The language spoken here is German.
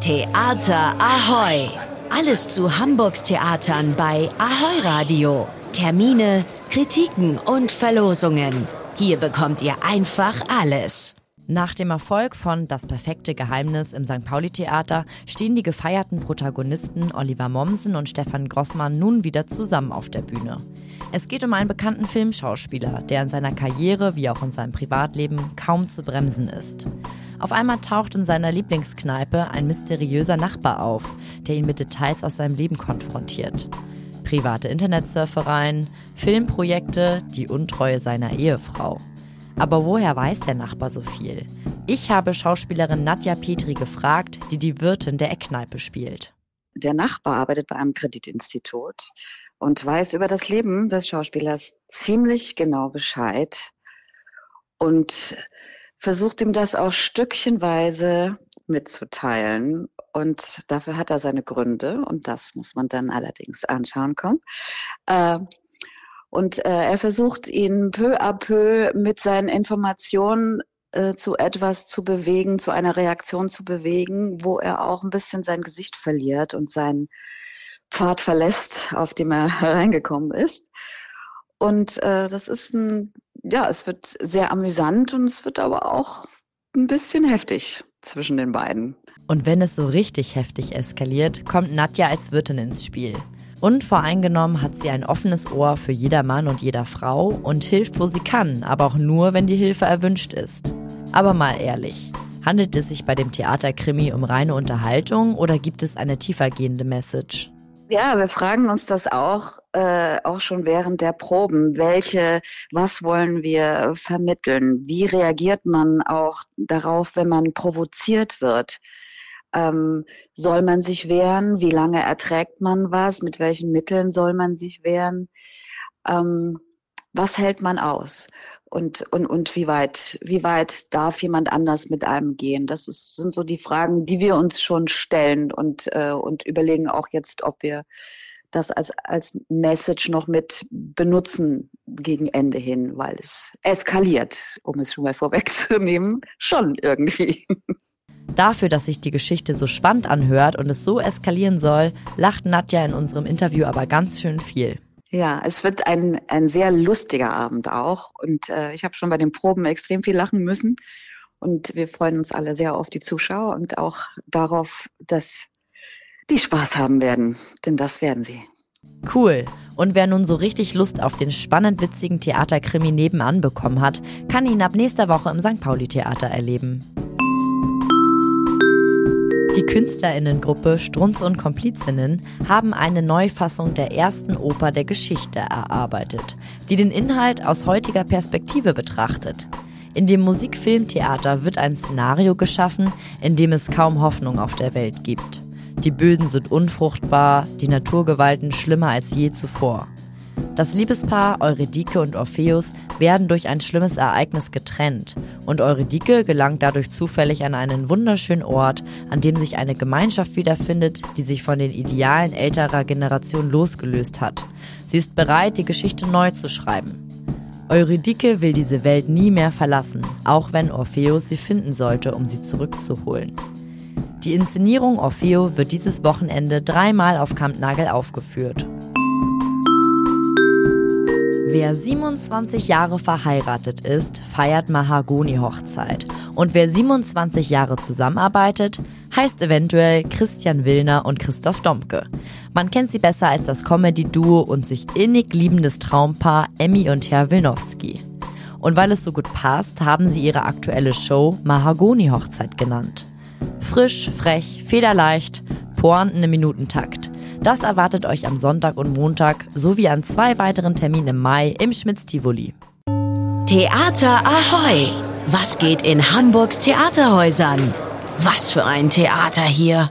Theater Ahoy! Alles zu Hamburgs Theatern bei Ahoy Radio. Termine, Kritiken und Verlosungen. Hier bekommt ihr einfach alles. Nach dem Erfolg von Das perfekte Geheimnis im St. Pauli Theater stehen die gefeierten Protagonisten Oliver Mommsen und Stefan Grossmann nun wieder zusammen auf der Bühne. Es geht um einen bekannten Filmschauspieler, der in seiner Karriere wie auch in seinem Privatleben kaum zu bremsen ist. Auf einmal taucht in seiner Lieblingskneipe ein mysteriöser Nachbar auf, der ihn mit Details aus seinem Leben konfrontiert. Private Internetsurfereien, Filmprojekte, die Untreue seiner Ehefrau. Aber woher weiß der Nachbar so viel? Ich habe Schauspielerin Nadja Petri gefragt, die die Wirtin der Eckkneipe spielt. Der Nachbar arbeitet bei einem Kreditinstitut und weiß über das Leben des Schauspielers ziemlich genau Bescheid und versucht ihm das auch stückchenweise mitzuteilen. Und dafür hat er seine Gründe und das muss man dann allerdings anschauen kommen. Äh, und äh, er versucht ihn peu à peu mit seinen Informationen äh, zu etwas zu bewegen, zu einer Reaktion zu bewegen, wo er auch ein bisschen sein Gesicht verliert und seinen Pfad verlässt, auf dem er hereingekommen ist. Und äh, das ist ein, ja, es wird sehr amüsant und es wird aber auch ein bisschen heftig zwischen den beiden. Und wenn es so richtig heftig eskaliert, kommt Nadja als Wirtin ins Spiel. Unvoreingenommen hat sie ein offenes Ohr für jeder Mann und jeder Frau und hilft, wo sie kann, aber auch nur, wenn die Hilfe erwünscht ist. Aber mal ehrlich, handelt es sich bei dem Theaterkrimi um reine Unterhaltung oder gibt es eine tiefergehende Message? Ja, wir fragen uns das auch, äh, auch schon während der Proben. Welche, was wollen wir vermitteln? Wie reagiert man auch darauf, wenn man provoziert wird? Ähm, soll man sich wehren? Wie lange erträgt man was? Mit welchen Mitteln soll man sich wehren? Ähm, was hält man aus? Und, und, und wie weit, wie weit darf jemand anders mit einem gehen? Das ist, sind so die Fragen, die wir uns schon stellen und, äh, und überlegen auch jetzt, ob wir das als, als Message noch mit benutzen gegen Ende hin, weil es eskaliert, um es schon mal vorwegzunehmen, schon irgendwie. Dafür, dass sich die Geschichte so spannend anhört und es so eskalieren soll, lacht Nadja in unserem Interview aber ganz schön viel. Ja, es wird ein, ein sehr lustiger Abend auch. Und äh, ich habe schon bei den Proben extrem viel lachen müssen. Und wir freuen uns alle sehr auf die Zuschauer und auch darauf, dass die Spaß haben werden. Denn das werden sie. Cool. Und wer nun so richtig Lust auf den spannend witzigen Theaterkrimi nebenan bekommen hat, kann ihn ab nächster Woche im St. Pauli Theater erleben. Die Künstlerinnengruppe Strunz und Komplizinnen haben eine Neufassung der ersten Oper der Geschichte erarbeitet, die den Inhalt aus heutiger Perspektive betrachtet. In dem Musikfilmtheater wird ein Szenario geschaffen, in dem es kaum Hoffnung auf der Welt gibt. Die Böden sind unfruchtbar, die Naturgewalten schlimmer als je zuvor. Das Liebespaar Eurydike und Orpheus werden durch ein schlimmes Ereignis getrennt und Eurydike gelangt dadurch zufällig an einen wunderschönen Ort, an dem sich eine Gemeinschaft wiederfindet, die sich von den Idealen älterer Generation losgelöst hat. Sie ist bereit, die Geschichte neu zu schreiben. Eurydike will diese Welt nie mehr verlassen, auch wenn Orpheus sie finden sollte, um sie zurückzuholen. Die Inszenierung Orfeo wird dieses Wochenende dreimal auf Kampnagel aufgeführt. Wer 27 Jahre verheiratet ist, feiert Mahagoni-Hochzeit. Und wer 27 Jahre zusammenarbeitet, heißt eventuell Christian Willner und Christoph Domke. Man kennt sie besser als das Comedy-Duo und sich innig liebendes Traumpaar Emmy und Herr Wilnowski. Und weil es so gut passt, haben sie ihre aktuelle Show Mahagoni-Hochzeit genannt. Frisch, frech, federleicht, Pointen im Minutentakt. Das erwartet euch am Sonntag und Montag sowie an zwei weiteren Terminen im Mai im Schmitz-Tivoli. Theater Ahoy! Was geht in Hamburgs Theaterhäusern? Was für ein Theater hier!